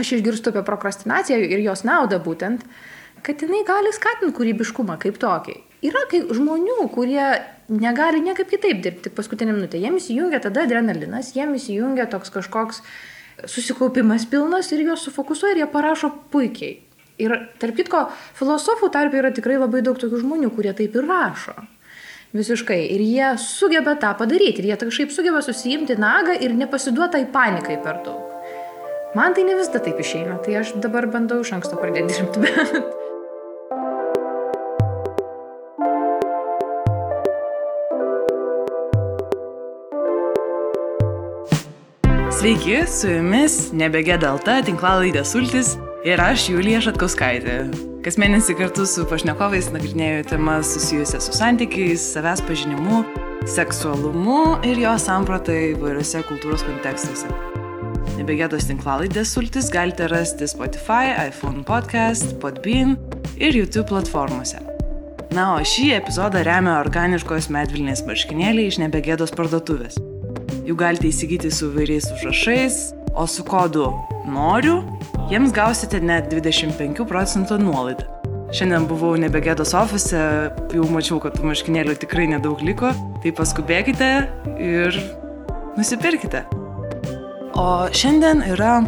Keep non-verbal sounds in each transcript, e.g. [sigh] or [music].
aš išgirstu apie prokrastinaciją ir jos naudą būtent, kad jinai gali skatinti kūrybiškumą kaip tokį. Yra kai žmonių, kurie negali niekaip kitaip dirbti tik paskutinę minutę. Jiems įjungia tada adrenalinas, jiems įjungia toks kažkoks susikaupimas pilnas ir juos sufokusuoja ir jie parašo puikiai. Ir tarp kitko, filosofų tarp yra tikrai labai daug tokių žmonių, kurie taip ir rašo. Visiškai. Ir jie sugeba tą padaryti. Ir jie kažkaip sugeba susijimti nagą ir nepasiduota į panikai per daug. Man tai ne visada taip išeina. Tai aš dabar bandau iš anksto pradėti dirbti. Bet... Sveiki, su jumis nebegėda LT tinklalaidė Sultis ir aš Julija Šatkauskaitė. Kas mėnesį kartu su pašnekovais nagrinėjau temas susijusias su santykiais, savęs pažinimu, seksualumu ir jo sampratai įvairiose kultūros kontekstuose. Nebegėdos tinklalaidės Sultis galite rasti Spotify, iPhone podcast, Podbean ir YouTube platformose. Na, o šį epizodą remia organiškos medvilnės marškinėliai iš nebegėdos parduotuvės. Jų galite įsigyti su vairiais užrašais, o su kodu noriu, jiems gausite net 25 procentų nuolaidą. Šiandien buvau nebegėdos ofise, jau mačiau, kad tų marškinėlių tikrai nedaug liko, tai paskubėkite ir nusipirkite. O šiandien yra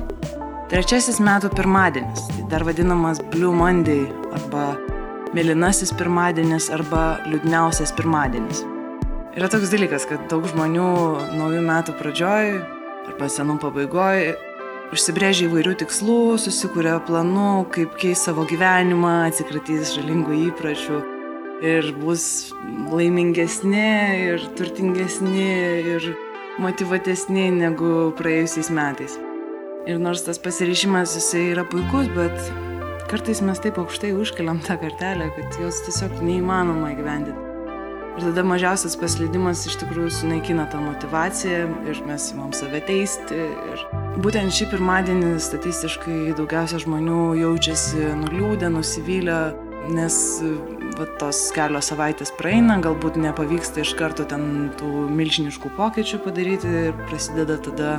trečiasis metų pirmadienis, tai dar vadinamas Blue Monday arba mėlynasis pirmadienis arba liūdniausias pirmadienis. Yra toks dalykas, kad daug žmonių naujų metų pradžioj arba senų pabaigoj užsibrėžia įvairių tikslų, susikuria planų, kaip keis savo gyvenimą, atsikratys žalingų įpročių ir bus laimingesni ir turtingesni ir motivuotesni negu praėjusiais metais. Ir nors tas pasiryšimas jisai yra puikus, bet kartais mes taip aukštai užkeliam tą kartelę, kad jos tiesiog neįmanoma įgyvendinti. Ir tada mažiausias paslydimas iš tikrųjų sunaikina tą motivaciją ir mes įmam save teisti. Ir būtent šį pirmadienį statistiškai daugiausia žmonių jaučiasi nuliūdę, nusivylę, nes va, tos kelios savaitės praeina, galbūt nepavyksta iš karto ten tų milžiniškų pokyčių padaryti ir prasideda tada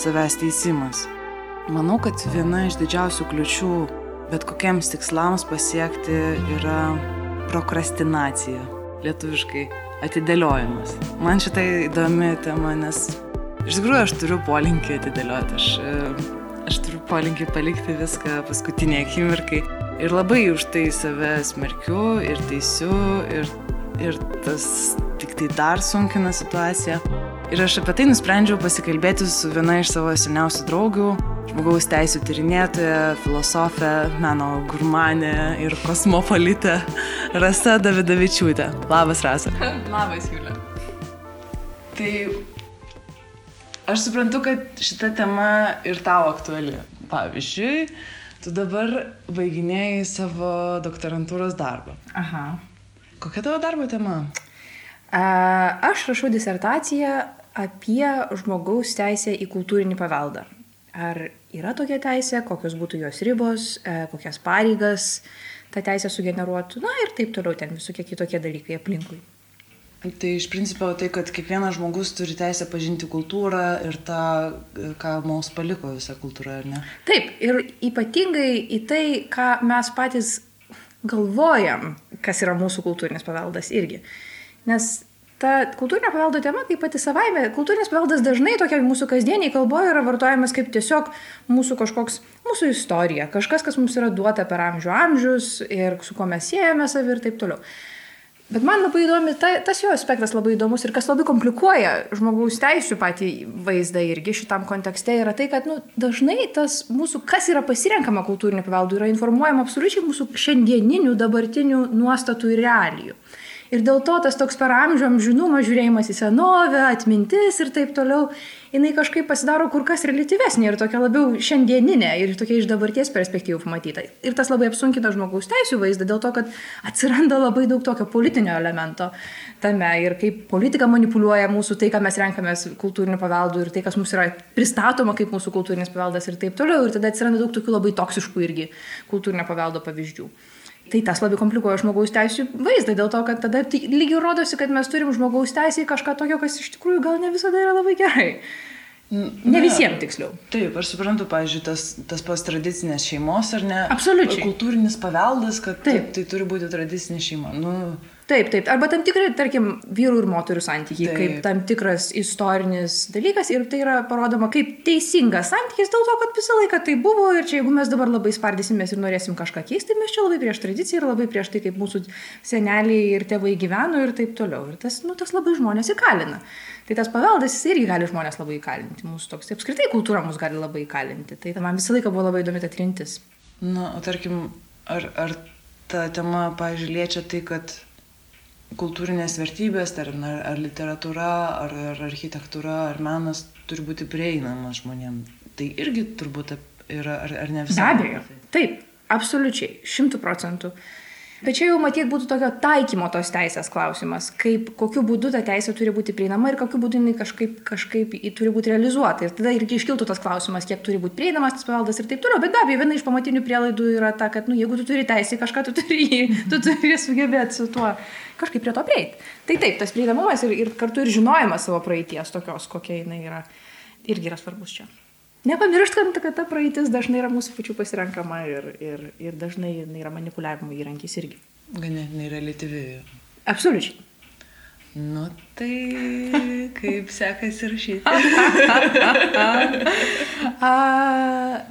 savęs teisimas. Manau, kad viena iš didžiausių kliučių bet kokiems tikslams pasiekti yra prokrastinacija lietuviškai atidėliojimas. Man šitai įdomi tema, nes iš tikrųjų aš turiu polinkį atidėlioti, aš, e, aš turiu polinkį palikti viską paskutiniai akimirkai ir labai už tai save smerkiu ir teisiu ir, ir tas tik tai dar sunkina situaciją. Ir aš apie tai nusprendžiau pasikalbėti su viena iš savo seniausių draugių, žmogaus teisų tyrinėtoja, filosofė, meno gurmanė ir kosmopolitė Rasa Davidavičiūtė. Labas, Rasa. [laughs] Labas, Julė. Tai aš suprantu, kad šita tema ir tau aktuali. Pavyzdžiui, tu dabar baiginėjai savo doktorantūros darbą. Aha. Kokia tavo darbo tema? Aš rašau disertaciją apie žmogaus teisę į kultūrinį paveldą. Ar yra tokia teisė, kokios būtų jos ribos, e, kokias pareigas ta teisė sugeneruotų, na ir taip toliau, ten visokie kitokie dalykai aplinkui. Tai iš principo tai, kad kiekvienas žmogus turi teisę pažinti kultūrą ir tą, ką mums paliko visa kultūra, ar ne? Taip, ir ypatingai į tai, ką mes patys galvojam, kas yra mūsų kultūrinis paveldas irgi. Nes ta kultūrinio paveldo tema kaip pati savaime, kultūrinis paveldas dažnai tokia mūsų kasdieniai kalboje yra vartojamas kaip tiesiog mūsų kažkoks, mūsų istorija, kažkas, kas mums yra duota per amžių amžius ir su kuo mes siejame savi ir taip toliau. Bet man labai įdomi, ta, tas jo aspektas labai įdomus ir kas labai komplikuoja žmogaus teisų patį vaizdą irgi šitam kontekste yra tai, kad nu, dažnai tas mūsų, kas yra pasirenkama kultūrinio paveldo, yra informuojama absoliučiai mūsų šiandieninių, dabartinių nuostatų ir realijų. Ir dėl to tas toks per amžių amžinumą žiūrėjimas į senovę, atmintis ir taip toliau, jinai kažkaip pasidaro kur kas relatyvesnė ir tokia labiau šiandieninė ir tokia iš dabarties perspektyvų pamatyta. Ir tas labai apsunkina žmogaus teisų vaizdą dėl to, kad atsiranda labai daug tokio politinio elemento tame ir kaip politika manipuliuoja mūsų tai, ką mes renkamės kultūriniu paveldu ir tai, kas mums yra pristatoma kaip mūsų kultūrinis paveldas ir taip toliau. Ir tada atsiranda daug tokių labai toksiškų irgi kultūrinio paveldo pavyzdžių. Tai tas labai komplikuoja žmogaus teisų vaizdą, dėl to, kad tada tai lygiai rodosi, kad mes turim žmogaus teisę į kažką tokio, kas iš tikrųjų gal ne visada yra labai gerai. Ne visiems tiksliau. Taip, aš suprantu, pavyzdžiui, tas, tas pas tradicinės šeimos, ar ne? Absoliučiai. Kultūrinis paveldas, kad Taip. taip, tai turi būti tradicinė šeima. Nu, Taip, taip. Arba tam tikrai, tarkim, vyrų ir moterų santykiai, Taip. kaip tam tikras istorinis dalykas ir tai yra parodoma kaip teisingas santykis dėl to, kad visą laiką tai buvo ir čia jeigu mes dabar labai spardysimės ir norėsim kažką keisti, mes čia labai prieš tradiciją ir labai prieš tai, kaip mūsų seneliai ir tėvai gyveno ir taip toliau. Ir tas, nu, tas labai žmonės įkalina. Tai tas paveldas jis irgi gali žmonės labai įkalinti. Mūsų toks, apskritai kultūra mus gali labai įkalinti. Tai man visą laiką buvo labai įdomi ta trintis. Na, o tarkim, ar, ar ta tema, pavyzdžiui, liečia tai, kad kultūrinės vertybės, ar, ar, ar literatūra, ar, ar architektūra, ar menas turi būti prieinamas žmonėms. Tai irgi turbūt yra, ar, ar ne Be visai? abejo. Taip, absoliučiai, šimtų procentų. Bet čia jau matyt būtų tokio taikymo tos teisės klausimas, kaip, kokiu būdu ta teisė turi būti prieinama ir kokiu būdu jinai kažkaip, kažkaip turi būti realizuota. Ir tada irgi iškiltų tas klausimas, kiek turi būti prieinamas tas paveldas ir taip toliau. Bet be abejo, viena iš pamatinių prielaidų yra ta, kad nu, jeigu tu turi teisę kažką, tu turi, jį, tu turi sugebėti su tuo kažkaip prie to prieiti. Tai taip, tas prieinamumas ir, ir kartu ir žinojimas savo praeities tokios, kokia jinai yra, irgi yra svarbus čia. Nepamirštant, kad ta praeitis dažnai yra mūsų pačių pasirenkama ir, ir, ir dažnai yra manipuliavimo įrankis irgi. Ganėtinai relatyvi. Absoliučiai. Nu, tai kaip sekasi rašyti? [laughs] A,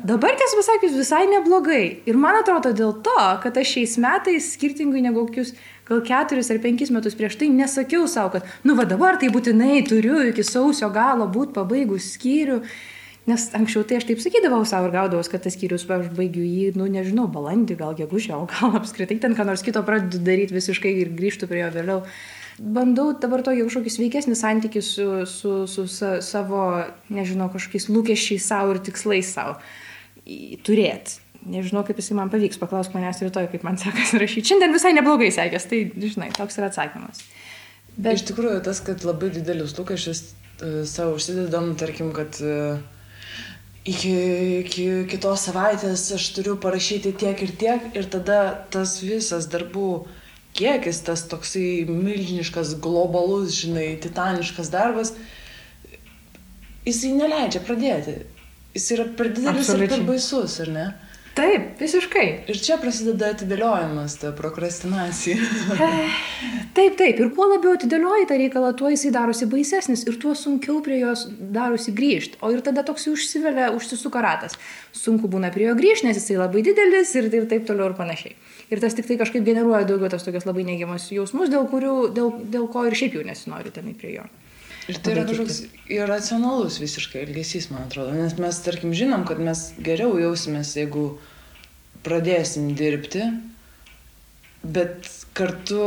dabar tiesą pasakius visai neblogai. Ir man atrodo dėl to, kad aš šiais metais, skirtingai negu kokius gal keturis ar penkis metus prieš tai, nesakiau savo, kad, nu va dabar tai būtinai turiu iki sausio galo būti pabaigus skyrių. Nes anksčiau tai aš taip sakydavau savo ir gaudavau, kad tas skyrius, aš baigiu jį, nu nežinau, balandį, gal gegužę, o gal [laughs] apskritai ten ką nors kito pradedu daryti visiškai ir grįžtu prie jo vėliau. Bandau dabar tokį kažkokį sveikesnį santykį su, su, su sa, savo, nežinau, kažkokiais lūkesčiais savo ir tikslais savo turėti. Nežinau, kaip jisai man pavyks, paklausk manęs rytoj, kaip man sekasi [laughs] rašyti. Šiandien visai neblogai sekės, tai, žinai, toks yra atsakymas. Bet... Iš tikrųjų, tas, kad labai didelius lūkesčius uh, savo užsidedam, tarkim, kad uh, iki, iki kitos savaitės aš turiu parašyti tiek ir tiek, ir tada tas visas darbų kiekis, tas toksai milžiniškas, globalus, žinai, titaniškas darbas, jisai neleidžia pradėti. Jis yra per didelis ir per baisus, ar ne? Taip, visiškai. Ir čia prasideda atidėliojimas, ta prokrastinacija. taip, taip. Ir kuo labiau atidėlioji tą reikalą, tuo jisai darosi baisesnis ir tuo sunkiau prie jos darosi grįžti. O ir tada toks užsivelia, užsisuka ratas. Sunku būna prie jo grįžti, nes jisai labai didelis ir, ir taip toliau ir panašiai. Ir tas tik tai kažkaip generuoja daugiau tos tokios labai neigiamas jausmus, dėl, kurių, dėl, dėl ko ir šiaip jau nesinori tenai prie jo. Ir tai yra kažkoks irracionalus visiškai elgesys, man atrodo. Nes mes, tarkim, žinom, kad mes geriau jausimės, jeigu pradėsim dirbti, bet kartu,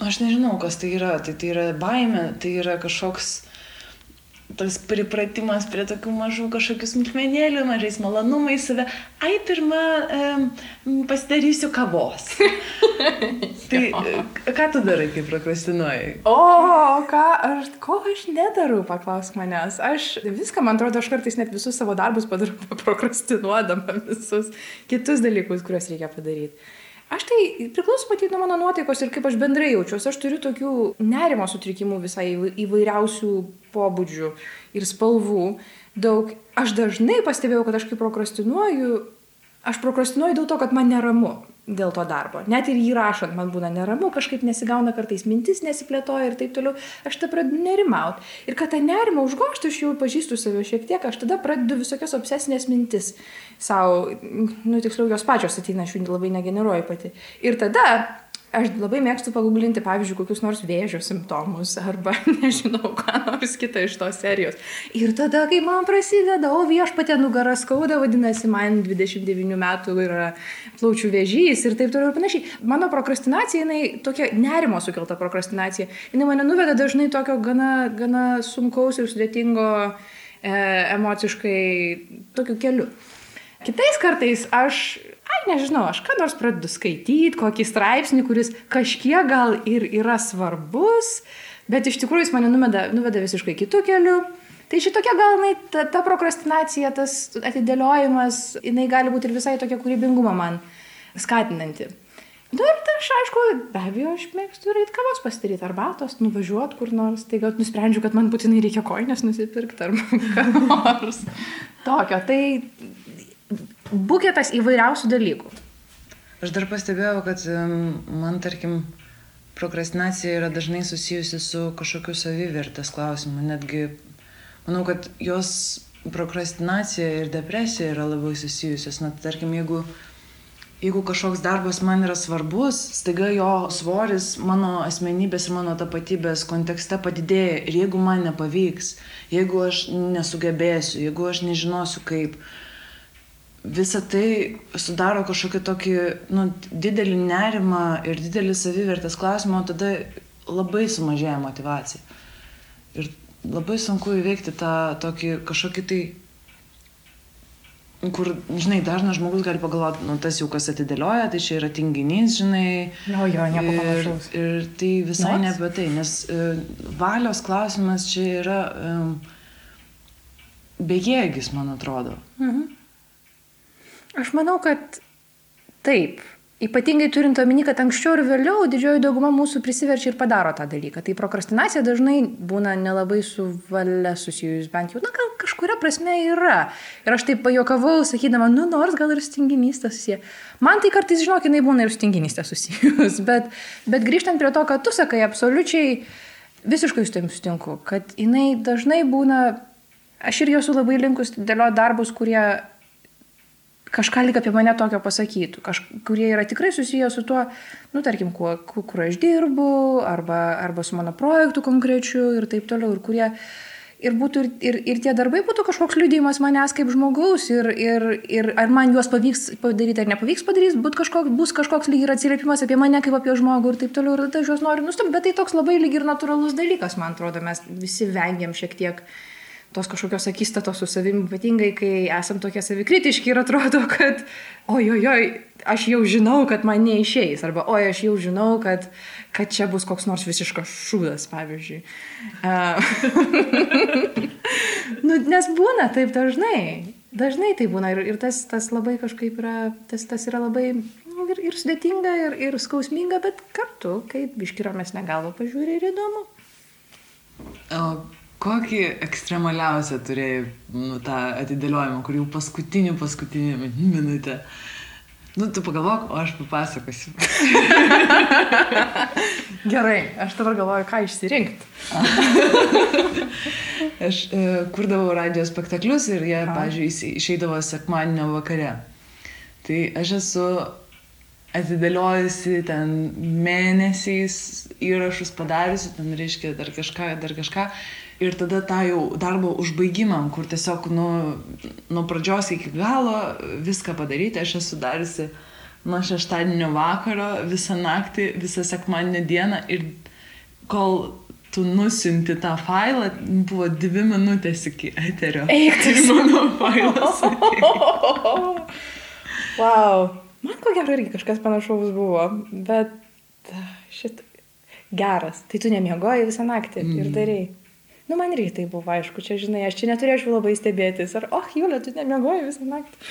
aš nežinau, kas tai yra. Tai, tai yra baime, tai yra kažkoks tas pripratimas prie tokių mažų kažkokių smulkmenėlių, mažais malonumais save. Ai, pirmą um, pasidarysiu kavos. [laughs] tai ką tu darai, kai prokrastinuoji? O, ką aš, ko aš nedarau, paklausk manęs. Aš viską, man atrodo, aš kartais net visus savo darbus padarau [laughs] prokrastinuodama visus kitus dalykus, kuriuos reikia padaryti. Aš tai priklauso matyti nuo mano nuotaikos ir kaip aš bendrai jaučiuosi. Aš turiu tokių nerimo sutrikimų visai įvairiausių pobūdžių ir spalvų. Daug. Aš dažnai pastebėjau, kad aš kai prokrastinuoju, aš prokrastinuoju dėl to, kad man neramu dėl to darbo. Net ir jį rašant man būna neramu, kažkaip nesigauna kartais mintis, nesiplėtoja ir taip toliau. Aš tą pradedu nerimaut. Ir kad tą nerimą užgoštų, aš jau pažįstu save šiek tiek, aš tada pradedu visokias obsesinės mintis savo, nu tiksliau, jos pačios ateina, aš jų labai negeneruoju pati. Ir tada aš labai mėgstu paguglinti, pavyzdžiui, kokius nors vėžio simptomus arba [laughs] nežinau, ką nors kitą iš tos serijos. Ir tada, kai man prasideda, o viešpatė nugara skauda, vadinasi, man 29 metų yra plaučių vėžys ir taip toliau ir panašiai. Mano prokrastinacija, jinai tokia nerimo sukelta prokrastinacija, jinai mane nuveda dažnai tokio gana, gana sunkaus ir sudėtingo e, emociškai tokiu keliu. Kitais kartais aš ai, nežinau, aš ką nors pradedu skaityti, kokį straipsnį, kuris kažkiek gal ir yra svarbus, bet iš tikrųjų jis mane nuveda, nuveda visiškai kitų kelių. Tai šitokia gal jinai, ta, ta prokrastinacija, tas atidėliojimas, jinai gali būti ir visai tokia kūrybingumą man skatinanti. Nu ir tai aš, aišku, be abejo, aš mėgstu ir eiti kavos pasidaryti, arbatos, nuvažiuoti kur nors, tai gal nusprendžiu, kad man būtinai reikia koinės nusipirkti ar [laughs] ką nors. Tokio, tai buketas įvairiausių dalykų. Aš dar pastebėjau, kad man, tarkim, prokrastinacija yra dažnai susijusi su kažkokiu savivertės klausimu. Netgi manau, kad jos prokrastinacija ir depresija yra labai susijusios. Na, tarkim, jeigu jeigu kažkoks darbas man yra svarbus, staiga jo svoris mano asmenybės ir mano tapatybės kontekste padidėja. Ir jeigu man nepavyks, jeigu aš nesugebėsiu, jeigu aš nežinosiu kaip, visa tai sudaro kažkokį tokį nu, didelį nerimą ir didelį savivertės klausimą, o tada labai sumažėja motivacija. Ir labai sunku įveikti tą tokį kažkokį tai kur, žinai, dažnas žmogus gali pagalvoti, nu tas jau kas atidėlioja, tai čia yra tinginys, žinai. Jo, jo, nieko panašaus. Ir, ir tai visai Nors? ne apie tai, nes uh, valios klausimas čia yra um, bejėgis, man atrodo. Mhm. Aš manau, kad taip, Ypatingai turint omeny, kad anksčiau ir vėliau didžioji dauguma mūsų prisiverčia ir padaro tą dalyką. Tai prokrastinacija dažnai būna nelabai su valia susijus, bent jau, na, gal kažkuria prasme yra. Ir aš taip pajokavau, sakydama, nu, nors gal ir stinginystė susiję. Man tai kartais, žinok, jinai būna ir stinginystė susijus. [laughs] Bet, bet grįžtant prie to, ką tu sakai, absoliučiai visiškai su tim sutinku, kad jinai dažnai būna, aš ir esu labai linkus dėlioti darbus, kurie kažką lyg apie mane tokio pasakytų, kaž, kurie yra tikrai susiję su tuo, nu, tarkim, kuo, kur aš dirbu, arba, arba su mano projektu konkrečiu ir taip toliau, ir kurie ir, būtų, ir, ir, ir tie darbai būtų kažkoks liūdėjimas manęs kaip žmogaus, ir, ir, ir ar man juos pavyks padaryti ar nepavyks padaryti, kažkoks, bus kažkoks lyg ir atsiliepimas apie mane kaip apie žmogų ir taip toliau, ir tada aš juos noriu nustumti, bet tai toks labai lyg ir natūralus dalykas, man atrodo, mes visi vengiam šiek tiek uh, tos kažkokios akistatos su savimi, ypatingai kai esam tokie savikritiški ir atrodo, kad oi, oi, oi, aš jau žinau, kad man neišeis, arba oi, aš jau žinau, kad, kad čia bus koks nors visiškas šūdas, pavyzdžiui. [laughs] Nu, nes būna taip dažnai. Dažnai tai būna ir, ir tas, tas labai kažkaip yra, tas, tas yra labai nu, ir, ir sudėtinga, ir, ir skausminga, bet kartu, kai biškiromis negalvo pažiūrė ir įdomu. O Kokį ekstremaliausią turėjai nu, tą atidėliojimą, kur jau paskutinį, paskutinį minutę. Nu, tu pagalvok, o aš papasakosiu. [laughs] Gerai, aš dabar galvoju, ką išsirinkti. [laughs] aš e, kurdavau radio spektaklius ir jie, pažiūrėjau, išeidavo sekmadienio vakare. Tai aš esu atidėliojusi ten mėnesiais įrašus padariusi, ten reiškia dar kažką, dar kažką ir tada tą jau darbo užbaigimam, kur tiesiog nu, nuo pradžios iki galo viską padaryti, aš esu dariusi nuo šeštadienio vakaro visą naktį, visą sekmadienio dieną ir kol tu nusinti tą failą, buvo dvi minutės iki eterio. Eik, tai mano failas. [laughs] wow. Man ko gero irgi kažkas panašaus buvo, bet šit geras. Tai tu nemiegoji visą naktį mm. ir darėjai. Nu, man irgi tai buvo aišku, čia žinai, aš čia neturėčiau labai stebėtis. Ar, oh, Julė, tu nemiegoji visą naktį.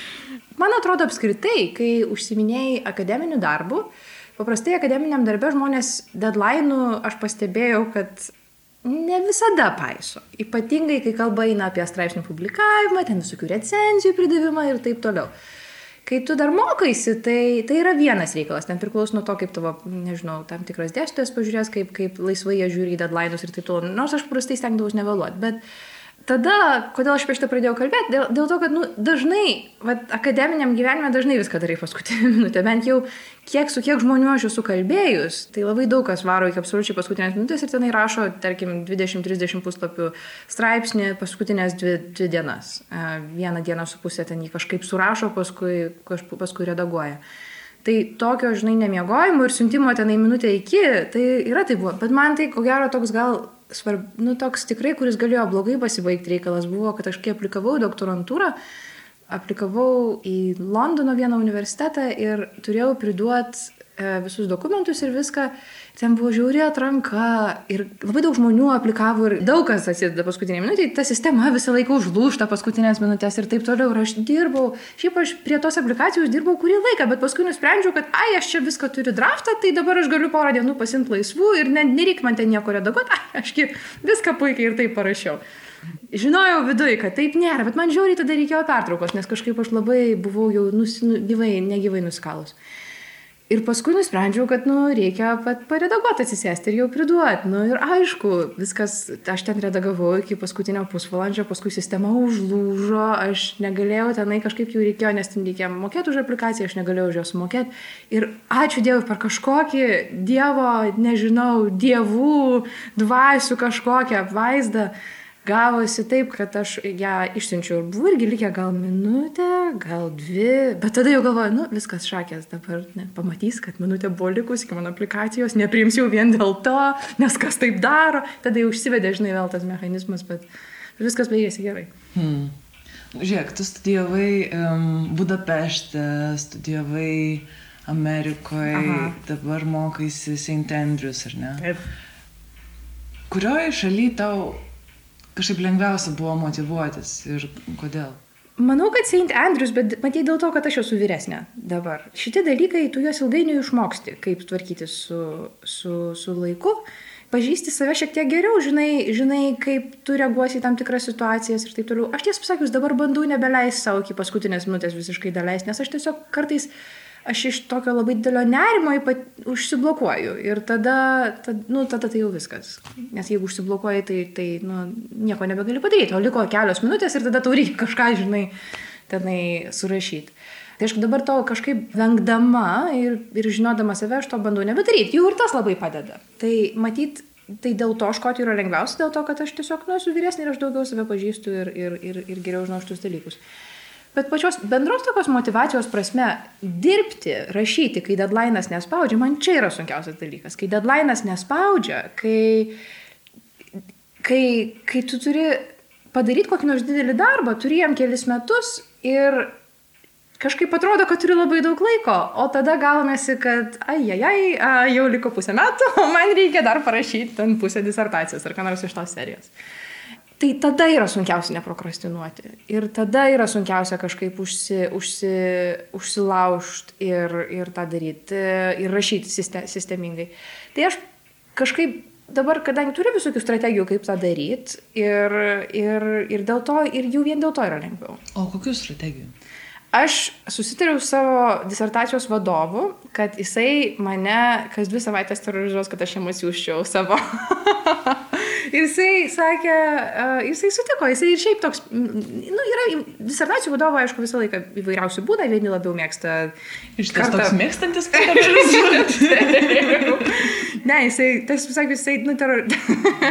Man atrodo apskritai, kai užsiminėjai akademiniu darbu, paprastai akademiniam darbė žmonės deadline'ų aš pastebėjau, kad ne visada paiso. Ypatingai, kai kalba eina apie straipsnių publikavimą, ten visokių recenzijų pridavimą ir taip toliau. Kai tu dar mokaisi, tai, tai yra vienas reikalas, ten priklauso nuo to, kaip tavo, nežinau, tam tikras dėstytojas pažiūrės, kaip, kaip laisvai jie žiūri į deadline'us ir taip toliau. Nors aš prastai stengdavausi nevėluoti, bet tada, kodėl aš apie šitą pradėjau kalbėti, dėl, dėl to, kad nu, dažnai, vat, akademiniam gyvenime dažnai viską darai paskutinę [laughs] minutę, bent jau kiek su kiek žmonių aš esu kalbėjus, tai labai daug kas varo iki absoliučiai paskutinės minutės ir tenai rašo, tarkim, 20-30 puslapių straipsnį paskutinės dvi, dvi dienas. Vieną dieną su pusė ten jį kažkaip surašo, paskui, paskui redaguoja. Tai tokio, žinai, nemiegojimo ir siuntimo tenai minutę iki, tai yra tai buvo. Bet man tai, ko gero, toks gal svarb, nu, toks tikrai, kuris galėjo blogai pasibaigti reikalas, buvo, kad aš kai aplikavau doktorantūrą, aplikavau į Londono vieną universitetą ir turėjau priduoti e, visus dokumentus ir viską. Ten buvo žiauri atranka ir labai daug žmonių aplikavo ir daug kas atsideda paskutinė minutė. Ta sistema visą laiką užlūšta paskutinės minutės ir taip toliau. Ir aš dirbau, šiaip aš prie tos aplikacijos dirbau kurį laiką, bet paskui nusprendžiau, kad, ai, aš čia viską turiu draftą, tai dabar aš galiu porą dienų pasimti laisvų ir ne, nereikia man ten nieko redaguoti, ai, aš viską puikiai ir taip parašiau. Žinojau viduje, kad taip nėra, bet man žiauriai tada reikėjo pertraukos, nes kažkaip aš labai buvau jau nusi, nu, gyvai, negyvai nuskalus. Ir paskui nusprendžiau, kad, nu, reikia pat paredaguoti atsisėsti ir jau priduoti. Nu, ir aišku, viskas, aš ten redagavau iki paskutinio pusvalandžio, paskui sistema užlūžo, aš negalėjau tenai kažkaip jau reikėjo, nes ten reikėjo mokėti už aplikaciją, aš negalėjau už jos mokėti. Ir ačiū Dievui per kažkokį Dievo, nežinau, dievų, dvasių kažkokią vaizdą gavosi taip, kad aš ją išsiunčiau ir buvo irgi likę gal minutę, gal dvi, bet tada jau galvoju, nu viskas šakės, dabar ne, pamatys, kad minutė buvo likus iki mano aplikacijos, nepriims jau vien dėl to, nes kas taip daro, tada jau užsivedė, žinai, vėl tas mechanizmas, bet viskas baigėsi gerai. Hmm. Žiūrėk, tu studijavai um, Budapešte, studijavai Amerikoje, Aha. dabar mokaisi St. Andrews, ar ne? Taip. Kurioje šalyje tau kažkaip lengviausia buvo motivuotis ir kodėl? Manau, kad St. Andrews, bet matai dėl to, kad aš esu vyresnė dabar. Šitie dalykai, tu juos ilgainiui išmoksti, kaip tvarkyti su, su, su laiku. Pažįsti save šiek tiek geriau, žinai, žinai, kaip tu reaguosi į tam tikras situacijas ir taip toliau. Aš tiesą pasakius, dabar bandau nebeleisti savo iki paskutinės minutės visiškai daleisti, nes aš tiesiog kartais aš iš tokio labai didelio nerimo ypat, užsiblokuoju ir tada, tad, nu, tada tai jau viskas. Nes jeigu užsiblokuoji, tai, tai nu, nieko nebegali padaryti, o liko kelios minutės ir tada tau reikia kažką, žinai, tenai surašyti. Tai aš dabar to kažkaip vengdama ir, ir žinodama save, aš to bandau nebedaryti. Jau ir tas labai padeda. Tai matyt, tai dėl to škoti yra lengviausia, dėl to, kad aš tiesiog, nu, esu vyresnė ir aš daugiau save pažįstu ir, ir, ir, ir geriau žinau šitus dalykus. Bet pačios bendros tokios motivacijos prasme dirbti, rašyti, kai deadline'as nespaudžia, man čia yra sunkiausias dalykas. Kai deadline'as nespaudžia, kai, kai, kai tu turi padaryti kokį nors didelį darbą, turi jam kelis metus ir kažkaip atrodo, kad turi labai daug laiko, o tada gaunasi, kad ai, ai, ai, jau liko pusę metų, o [laughs] man reikia dar parašyti ten pusę disertacijos ar ką nors iš tos serijos. Tai tada yra sunkiausia neprokrastinuoti. Ir tada yra sunkiausia kažkaip užsi, užsi, užsilaužti ir, ir tą daryti, ir rašyti sistemingai. Tai aš kažkaip dabar, kadangi turiu visokių strategijų, kaip tą daryti, ir, ir, ir dėl to, ir jau vien dėl to yra lengviau. O kokių strategijų? Aš susitariau savo disertacijos vadovu, kad jisai mane kas dvi savaitės terrorizuos, kad aš jam atsiųščiau savo [laughs] Ir jisai sakė, uh, jisai sutiko, jisai ir šiaip toks, nu, yra disertacijų vadovo, aišku, visą laiką įvairiausių būdų, vieni labiau mėgsta. Iš ties toks mėgstantis, [laughs] Ne, jisai, tas sakė, jisai, nu, teror...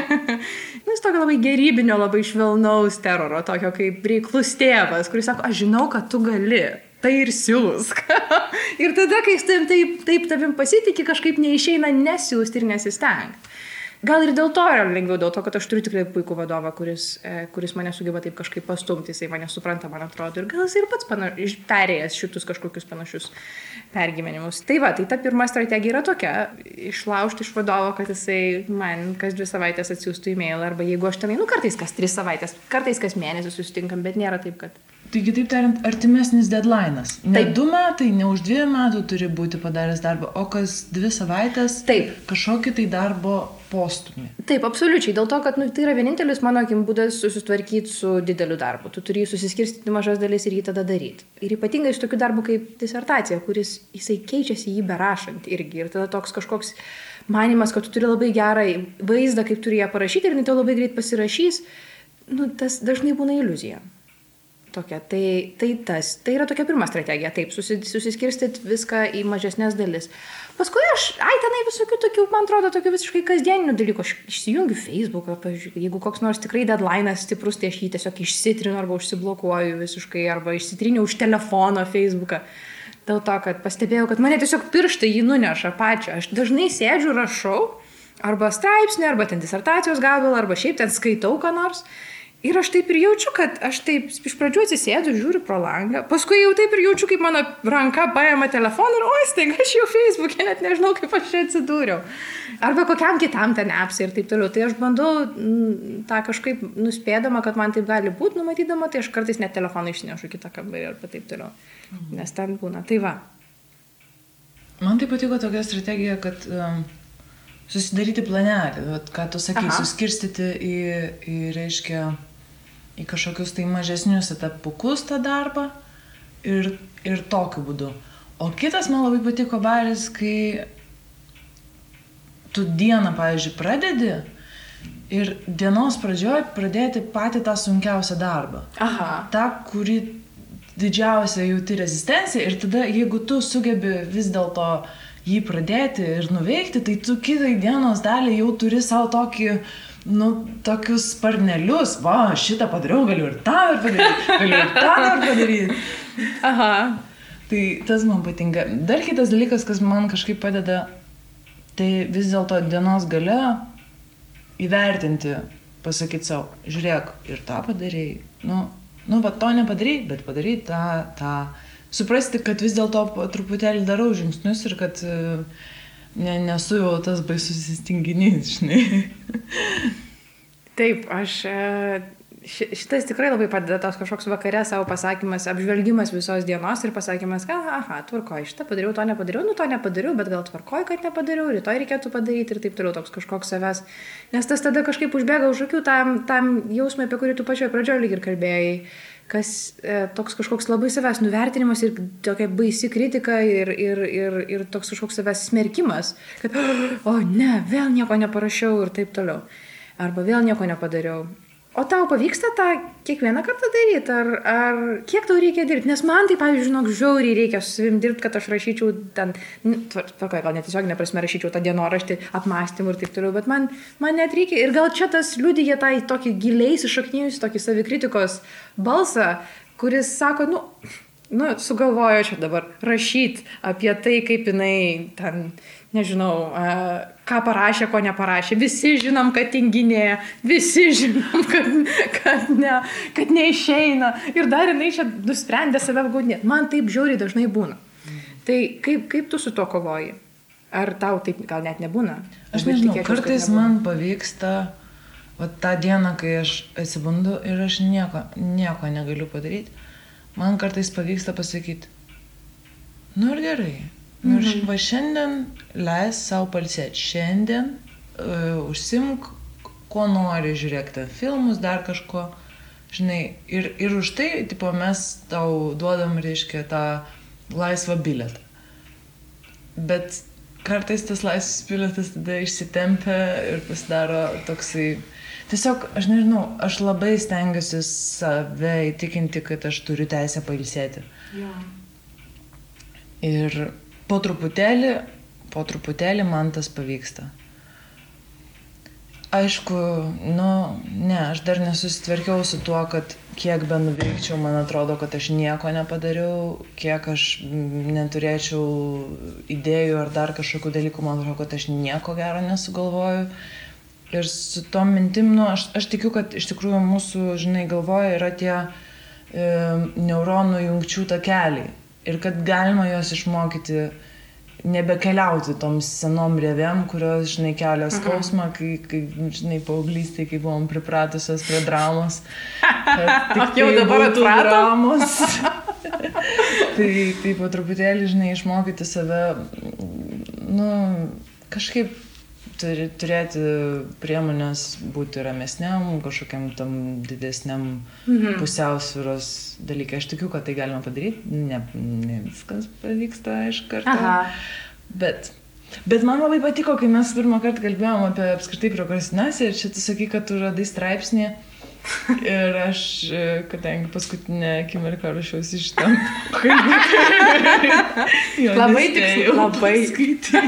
[laughs] nu, jis tokio labai gerybinio, labai švelnaus teroro, tokio kaip reiklus tėvas, kuris sako, aš žinau, kad tu gali tai ir siūsk. [laughs] ir tada, kai taip, taip, taip tavim pasitikė, kažkaip neišeina nesiūsti ir nesistengti. Gal ir dėl to yra lengviau, dėl to, kad aš turiu tikrai puikų vadovą, kuris, e, kuris mane sugeba taip kažkaip pastumti, jisai mane supranta, man atrodo, ir gal jis ir pats pana, perėjęs šitus kažkokius panašius pergyvenimus. Tai va, tai ta pirma strategija yra tokia - išlaužti iš vadovo, kad jisai man kas dvi savaitės atsiųstų e-mail, arba jeigu aš tenai, nu kartais kas tris savaitės, kartais kas mėnesį susitinkam, bet nėra taip, kad Taigi, taip tariant, artimesnis deadline'as. Ne taip. du metai, ne už dviejų metų turi būti padaręs darbą, o kas dvi savaitės taip. kažkokį tai darbo postumį. Taip, absoliučiai. Dėl to, kad nu, tai yra vienintelis mano akim būdas susitvarkyti su dideliu darbu. Tu turi susiskirstyti mažas dalis ir jį tada daryti. Ir ypatingai su tokiu darbu kaip disertacija, kuris jisai keičiasi jį berašant irgi. Ir tada toks kažkoks manimas, kad tu turi labai gerą vaizdą, kaip turi ją parašyti ir jinai tau labai greit pasirašys, nu, tas dažnai būna iliuzija. Tokia. Tai, tai tas, tai yra tokia pirma strategija, taip, susiskirstyti viską į mažesnės dalis. Paskui aš, ai, tenai visokių tokių, man atrodo, tokių visiškai kasdieninių dalykų. Aš išsijungiu Facebooką, pavyzdžiui, jeigu koks nors tikrai deadline'as stiprus, tai aš jį tiesiog išsitrinu arba užsiblokuoju visiškai, arba išsitriniu už telefono Facebooką. Dėl to, kad pastebėjau, kad mane tiesiog pirštai jį nuneša pačią. Aš dažnai sėdžiu, rašau, arba straipsnį, arba ten disertacijos gabalą, arba šiaip ten skaitau ką nors. Ir aš taip ir jaučiu, kad aš taip iš pradžių atsisėdu, žiūriu pro langą, paskui jau taip ir jaučiu, kaip mano ranka paėmė telefoną ir oi, staiga aš jau Facebook'e net nežinau, kaip aš čia atsidūriau. Arba kokiam kitam ten apsai ir taip toliau. Tai aš bandau m, tą kažkaip nuspėdama, kad man taip gali būti, numatydama, tai aš kartais net telefoną išnešu kitą kambarį arba taip toliau. Nes ten būna. Tai va. Man tai patiko tokia strategija, kad um, susidaryti planelį, vat, ką tu sakai, Aha. suskirstyti į, į, reiškia, į kažkokius tai mažesnius etapukus tą darbą ir, ir tokiu būdu. O kitas man labai patiko baris, kai tu dieną, pavyzdžiui, pradedi ir dienos pradžioj pradėti patį tą sunkiausią darbą Aha. tą, kuri didžiausia jauti rezistencija ir tada, jeigu tu sugebi vis dėlto jį pradėti ir nuveikti, tai tu kitai dienos dalį jau turi savo tokį, nu, tokius sparnelius, va, šitą padariau, galiu ir tą ir padaryti, galiu ir tą dar padaryti. Aha. Tai tas man patinka. Dar kitas dalykas, kas man kažkaip padeda, tai vis dėlto dienos gale įvertinti, pasakyti savo, žiūrėk, ir tą padarėjai. Nu, nu, va to nepadarėjai, bet padarai tą, tą. Suprasti, kad vis dėlto truputėlį darau žingsnius ir kad e, ne, nesu jau tas baisus įstinginys, žinai. Taip, aš e, ši- šitas tikrai labai padeda tos kažkoks vakare savo pasakymas, apžvelgimas visos dienos ir pasakymas, kad, aha, tvarkoj, šitą padariau, to nepadariau, nu to nepadariau, bet gal tvarkoj, kad nepadariau, rytoj reikėtų padaryti ir taip toliau toks kažkoks savęs. Nes tas tada kažkaip užbėga už akių tam, tam jausmui, apie kurį tu pačioje pradžioje lyg ir kalbėjai, kas e, toks kažkoks labai savęs nuvertinimas ir tokia baisi kritika ir, ir, ir, ir toks kažkoks savęs smerkimas, kad, [gasps] o ne, vėl nieko neparašiau ir taip toliau arba vėl nieko nepadariau. O tau pavyksta tą kiekvieną kartą daryti, ar, ar kiek tau reikia dirbti? Nes man tai, pavyzdžiui, žinok, žiauriai reikia su savim dirbti, kad aš rašyčiau ten, tvarkoje, gal net tiesiog neprasme rašyčiau tą dienoraštį, apmąstymų ir taip toliau, bet man, man net reikia. Ir gal čia tas liudyja tą tokį giliai iššaknyjusi, tokį savikritikos balsą, kuris sako, nu, nu, sugalvojo čia dabar rašyti apie tai, kaip jinai ten, nežinau, a, ką parašė, ko neparašė. Visi žinom, kad tinginėja, visi žinom, kad, kad, ne, kad neišeina. Ir dar jinai čia nusprendė save apgaudinėti. Man taip žiauriai dažnai būna. Tai kaip, kaip tu su to kovoji? Ar tau taip gal net nebūna? Aš nežinau, tikėčiaus, kad kartais nebūna. man pavyksta, va tą dieną, kai aš atsibundu ir aš nieko, nieko negaliu padaryti, man kartais pavyksta pasakyti, nu ir gerai. Nu ir Mhm. va šiandien leis savo palsėti. Šiandien uh, užsimk, ko nori, žiūrėk ten filmus, dar kažko. Žinai, ir, ir už tai, tipo, mes tau duodam, reiškia, tą laisvą bilietą. Bet kartais tas laisvas bilietas tada išsitempia ir pasidaro toksai... Tiesiog, aš nežinau, aš labai stengiuosi save įtikinti, kad aš turiu teisę pailsėti. Jo. Ir po truputėlį, po truputėlį man tas pavyksta. Aišku, nu, ne, aš dar nesusitvarkiau su tuo, kad kiek be nuveikčiau, man atrodo, kad aš nieko nepadariau, kiek aš neturėčiau idėjų ar dar kažkokių dalykų, man atrodo, kad aš nieko gero nesugalvoju. Ir su tom mintim, nu, aš, aš tikiu, kad iš tikrųjų mūsų, žinai, galvoje yra tie e, neuronų jungčių takeliai. Ir kad galima juos išmokyti nebekeliauti tom senom rėvėm, kurios, žinai, kelia skausmą, kai, kai žinai, paauglystėje, kai buvom pripratusios prie dramos. [laughs] tik Jau tai dabar atpratom? dramos. [laughs] tai, tai po truputėlį, žinai, išmokyti save, nu, kažkaip turi, turėti priemonės būti ramesniam, kažkokiam tam didesniam Mhm. pusiausvyros dalykai. Aš tikiu, kad tai galima padaryti. Ne, ne viskas pavyksta iš karto. Aha. Bet, bet man labai patiko, kai mes pirmą kartą kalbėjom apie apskritai prokrastinaciją ir čia tu sakai, kad tu radai straipsnį. Ir aš, e, kadangi paskutinę akimirką rašiausi šitam. [laughs] Jo Labai tikslu, labai. paskaityti.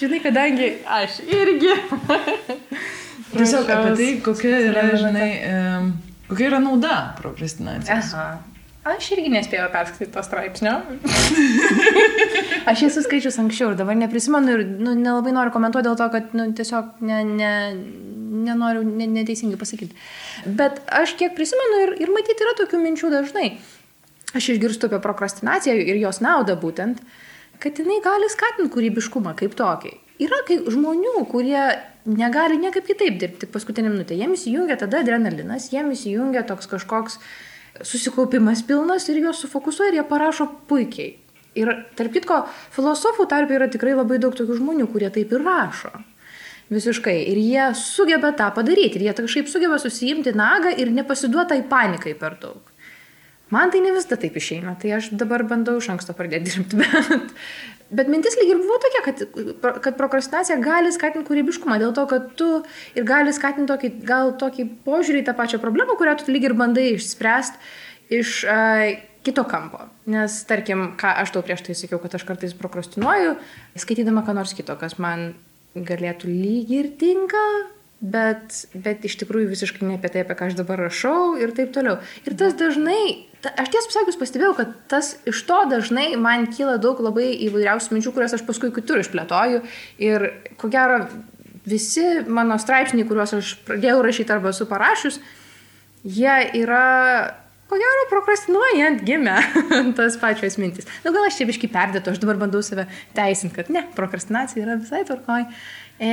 Žinai, kadangi aš irgi. [laughs] Tiesiog apie tai, kokia yra, žinai, kokia yra nauda prokrastinacijos. Aš irgi nespėjau perskaityti to straipsnio. [laughs] aš esu skaičius anksčiau ir dabar neprisimenu ir nu, nelabai noriu komentuoti dėl to, kad nu, tiesiog ne, ne, nenoriu ne, neteisingai pasakyti. Bet aš kiek prisimenu ir, ir matyti yra tokių minčių dažnai. Aš išgirstu apie prokrastinaciją ir jos naudą būtent, kad jinai gali skatinti kūrybiškumą kaip tokį. Yra kai žmonių, kurie negali niekaip kitaip dirbti paskutinį minutę. Jiems įjungia tada adrenalinas, jiems įjungia toks kažkoks susikaupimas pilnas ir juos sufokusuoja ir jie parašo puikiai. Ir tarp kitko, filosofų tarp yra tikrai labai daug tokių žmonių, kurie taip ir rašo. Visiškai. Ir jie sugeba tą padaryti. Ir jie kažkaip sugeba susijimti nagą ir nepasiduota į panikai per daug. Man tai ne visada taip išeina, tai aš dabar bandau iš anksto pradėti [laughs] dirbti, bet, bet mintis lyg ir buvo tokia, kad, kad prokrastinacija gali skatinti kūrybiškumą, dėl to, kad tu ir gali skatinti tokį, gal tokį požiūrį į tą pačią problemą, kurią tu lyg ir bandai išspręsti iš uh, kito kampo. Nes, tarkim, ką aš tau prieš tai sakiau, kad aš kartais prokrastinuoju, skaitydama ką nors kito, kas man galėtų lyg ir tinka, bet, bet iš tikrųjų visiškai ne apie tai, apie ką aš dabar rašau ir taip toliau. Ir tas dažnai, ta, aš tiesą pasakius pastebėjau, kad tas iš to dažnai man kyla daug labai įvairiausių minčių, kurias aš paskui kitur išplėtoju. Ir ko gero visi mano straipsniai, kuriuos aš pradėjau rašyti arba esu parašius, jie yra ko gero prokrastinuojant gimė [laughs] tas pačios mintis. Na nu, gal aš čia biškai perdėtų, aš dabar bandau save teisinti, kad ne, prokrastinacija yra visai tvarkoj. E,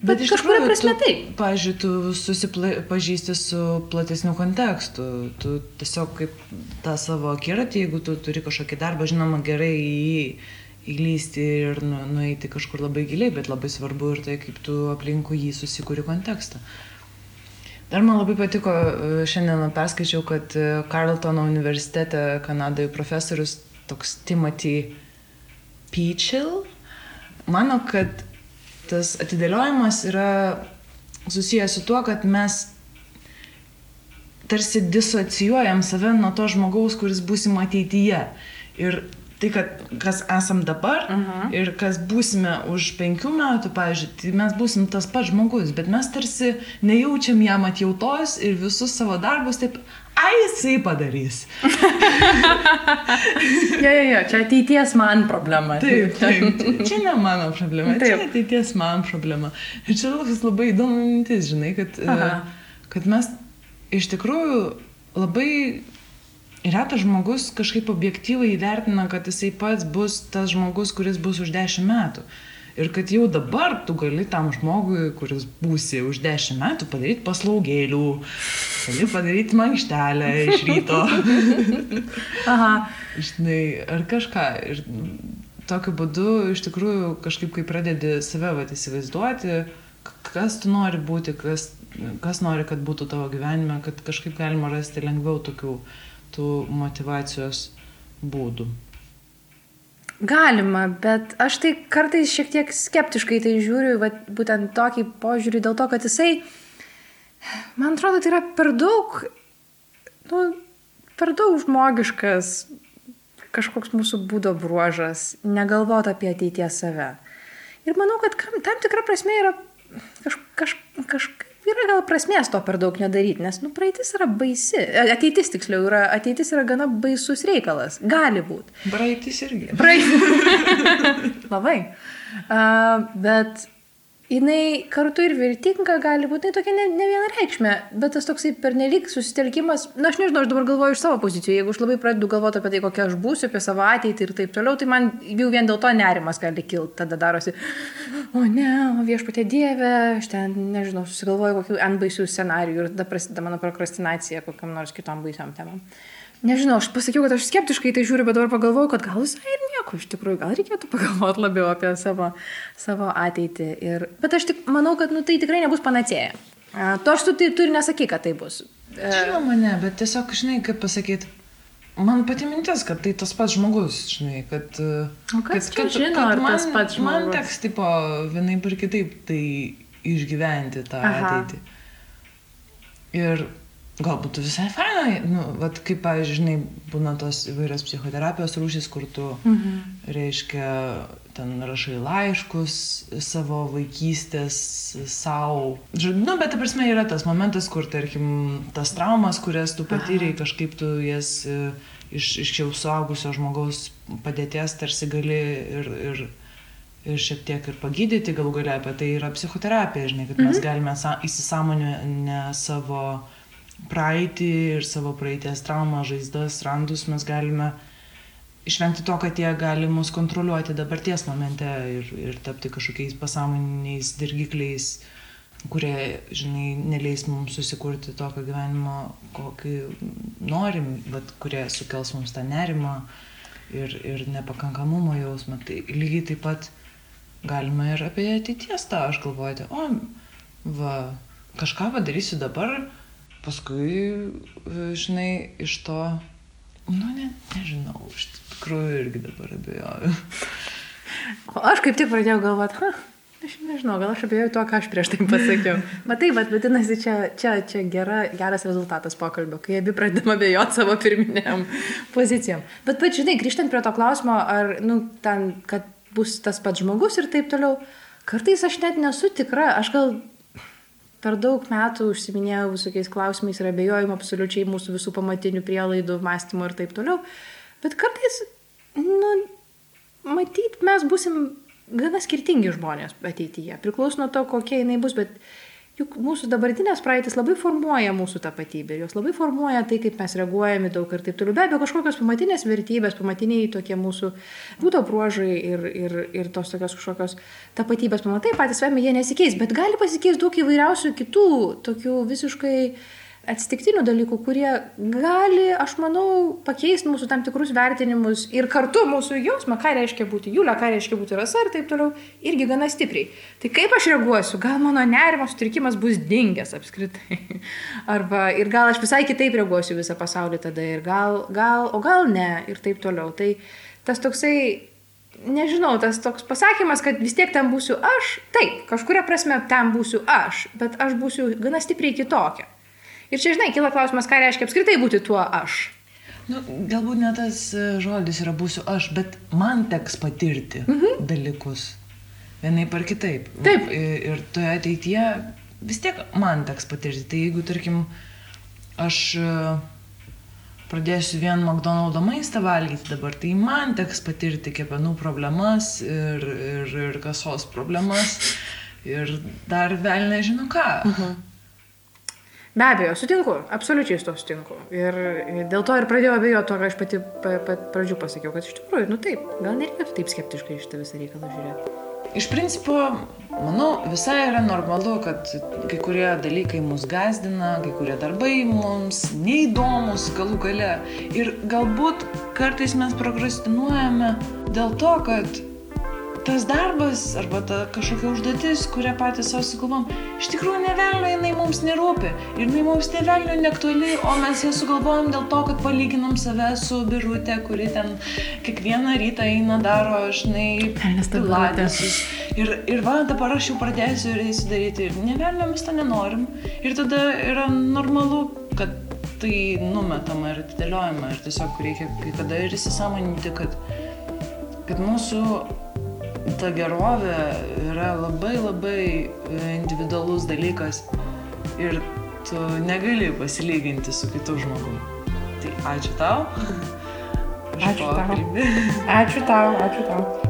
bet, bet iš kažkuria prasme taip. Pavyzdžiui, tu susipažįsti su platesniu kontekstu. Tu tiesiog kaip tą savo akiratį, jeigu tu turi kažkokį darbą, žinoma, gerai į jį įlysti ir nu, nueiti kažkur labai giliai, bet labai svarbu ir tai, kaip tu aplinkui jį susikūri kontekstą. Dar man labai patiko, e, šiandien perskaičiau, kad Carltono universitete Kanadoje profesorius toks Timothy Peachel mano, kad tas atidėliojimas yra susijęs su tuo, kad mes tarsi disocijuojam save nuo to žmogaus, kuris būsim ateityje. Ir tai, kad kas esam dabar uh -huh. ir kas būsime už penkių metų, pavyzdžiui, tai mes būsim tas pats žmogus, bet mes tarsi nejaučiam jam atjautos ir visus savo darbus taip, ai jisai padarys. jo, jo, jo, čia ateities man problema. Taip, [laughs] taip, čia ne mano problema, taip. čia ateities man problema. Ir čia labai įdomu mintis, žinai, kad, Aha. kad mes iš tikrųjų labai retas žmogus kažkaip objektyvai įvertina, kad jisai pats bus tas žmogus, kuris bus už dešimt metų. Ir kad jau dabar tu gali tam žmogui, kuris būsi už dešimt metų, padaryti paslaugėlių, gali padaryti mankštelę iš ryto. [laughs] Aha. Žinai, ar kažką. Ir tokiu būdu iš tikrųjų kažkaip, kai pradedi save vat, įsivaizduoti, kas tu nori būti, kas, kas nori, kad būtų tavo gyvenime, kad kažkaip galima rasti lengviau tokių tų motivacijos būdų. Galima, bet aš tai kartais šiek tiek skeptiškai tai žiūriu, va, būtent tokį požiūrį, dėl to, kad jisai, man atrodo, tai yra per daug, nu, per daug žmogiškas kažkoks mūsų būdo bruožas, negalvot apie ateities save. Ir manau, kad tam tikra prasme yra kaž, kaž, kažkaip yra gal prasmės to per daug nedaryti, nes, nu, praeitis yra baisi. Ateitis tiksliau yra, ateitis yra gana baisus reikalas. Gali būti. Praeitis irgi. Praeitis. [laughs] Labai. Uh, bet jinai kartu ir vertinga gali būti, tai tokia ne, ne viena reikšmė, bet tas toksai pernelyg susitelkimas, na aš nežinau, aš dabar galvoju iš savo pozicijų, jeigu aš labai pradedu galvoti apie tai, kokia aš būsiu, apie savo ateitį ir taip toliau, tai man jau vien dėl to nerimas gali kilti, tada darosi, o ne, o viešpatė dievė, aš ten, nežinau, susigalvoju kokių ant baisių scenarijų ir tada prasideda mano prokrastinacija kokiam nors kitom baisiam temam. Nežinau, aš pasakiau, kad aš skeptiškai tai žiūriu, bet dabar pagalvoju, kad gal visai ir nieko iš tikrųjų, gal reikėtų pagalvoti labiau apie savo, savo ateitį. Ir, bet aš tik manau, kad nu, tai tikrai nebus panacėja. To aš tu, tai, tu ir nesakai, kad tai bus. E, Žinoma, ne, bet tiesiog, žinai, kaip pasakyti, man pati mintis, kad tai tas pats žmogus, žinai, kad... O kas kad, kad, žino, kad man, tas pats žmogus? Man teks, tipo, vienaip ir kitaip tai išgyventi tą Aha. ateitį. Ir gal būtų visai fainai, nu, vat, kaip, pavyzdžiui, žinai, būna tos įvairios psichoterapijos rūšys, kur tu, mhm. reiškia, ten rašai laiškus savo vaikystės savo. Nu, bet, ta prasme, yra tas momentas, kur, tarkim, tas traumas, kurias tu patyrei, kažkaip tu jas e, iš, iš jau suaugusio žmogaus padėties tarsi gali ir, ir, ir šiek tiek ir pagydyti galų galia apie tai yra psichoterapija, žinai, kad mes mhm. galime įsisamonę savo praeitį ir savo praeities traumą, žaizdas, randus, mes galime išvengti to, kad jie gali mus kontroliuoti dabarties momente ir, ir tapti kažkokiais pasąmoniniais dirgikliais, kurie, žinai, neleis mums susikurti tokio gyvenimo, kokį norim, bet kurie sukels mums tą nerimą ir, ir nepakankamumo jausmą. Tai lygiai taip pat galima ir apie ateities tą, aš galvoju, tai, o, va, kažką padarysiu dabar, paskui, e, žinai, iš to, nu, ne, nežinau, iš tikrųjų irgi dabar abejoju. O aš kaip tik pradėjau galvoti, ha, aš nežinau, gal aš abejoju tuo, ką aš prieš tai pasakiau. [laughs] Matai, bet vadinasi, čia, čia, čia gera, geras rezultatas pokalbio, kai abi pradedam abejoti savo pirminiam pozicijom. Bet, bet žinai, grįžtant prie to klausimo, ar, nu, ten, kad bus tas pats žmogus ir taip toliau. Kartais aš net nesu tikra, aš gal per daug metų užsiminėjau visokiais klausimais ir abejojimų absoliučiai mūsų visų pamatinių prielaidų, mąstymo ir taip toliau. Bet kartais, nu, matyt, mes busim gana skirtingi žmonės ateityje. Priklauso nuo to, kokia jinai bus, bet juk mūsų dabartinės praeitis labai formuoja mūsų tapatybę, jos labai formuoja tai, kaip mes reaguojame daug ir taip toliau. Be abejo, kažkokios pamatinės vertybės, pamatiniai tokie mūsų būdo bruožai ir, ir, ir tos tokios kažkokios tapatybės pamatai patys savimi jie nesikeis, bet gali pasikeisti daug įvairiausių kitų tokių visiškai atsitiktinių dalykų, kurie gali, aš manau, pakeisti mūsų tam tikrus vertinimus ir kartu mūsų jausmą, ką reiškia būti Julė, ką reiškia būti Rasa ir taip toliau, irgi gana stipriai. Tai kaip aš reaguosiu, gal mano nerimo sutrikimas bus dingęs apskritai. [laughs] Arba ir gal aš visai kitaip reaguosiu visą pasaulį tada ir gal, gal, o gal ne ir taip toliau. Tai tas toksai nežinau, tas toks pasakymas, kad vis tiek ten būsiu aš, taip, kažkuria prasme ten būsiu aš, bet aš būsiu gana stipriai kitokia. Ir čia, žinai, kyla klausimas, ką reiškia apskritai būti tuo aš. Nu, galbūt ne tas e, žodis yra būsiu aš, bet man teks patirti mhm. dalykus. Vienaip ar kitaip. Taip. Ir toje ateityje vis tiek man teks patirti. Tai jeigu, tarkim, aš e, pradėsiu vien McDonald's maistą valgyti dabar, tai man teks patirti kepenų problemas ir, ir, ir kasos problemas ir dar vėl nežinau ką. Mhm. Be abejo, sutinku, absoliučiai su to sutinku. Ir dėl to ir pradėjau abejoti to, ką aš pati pa, pa, pradžių pasakiau, kad iš tikrųjų, nu taip, gal nereikėtų taip skeptiškai šitą visą reikalą žiūrėti. Iš principo, manau, visai yra normalu, kad kai kurie dalykai mus gazdina, kai kurie darbai mums neįdomus galų gale. Ir galbūt kartais mes prokrastinuojame dėl to, kad tas darbas arba ta kažkokia užduotis, kurią patys savo sugalvom, iš tikrųjų nevelnio jinai mums nerūpi ir jinai mums nevelnio neaktuali, o mes ją sugalvojom dėl to, kad palyginom save su birutė, kuri ten kiekvieną rytą eina daro, žinai, pilatesus. Ir, ir va, dabar aš jau pradėsiu ir eisiu daryti ir nevelnio mes to nenorim. Ir tada yra normalu, kad tai numetama ir atidėliojama ir tiesiog reikia kai kada ir įsisamoninti, kad, kad mūsų ta gerovė yra labai labai individualus dalykas ir tu negali pasilyginti su kitu žmogumi. Tai ačiū tau. Ačiū tau. Ačiū tau, ačiū tau.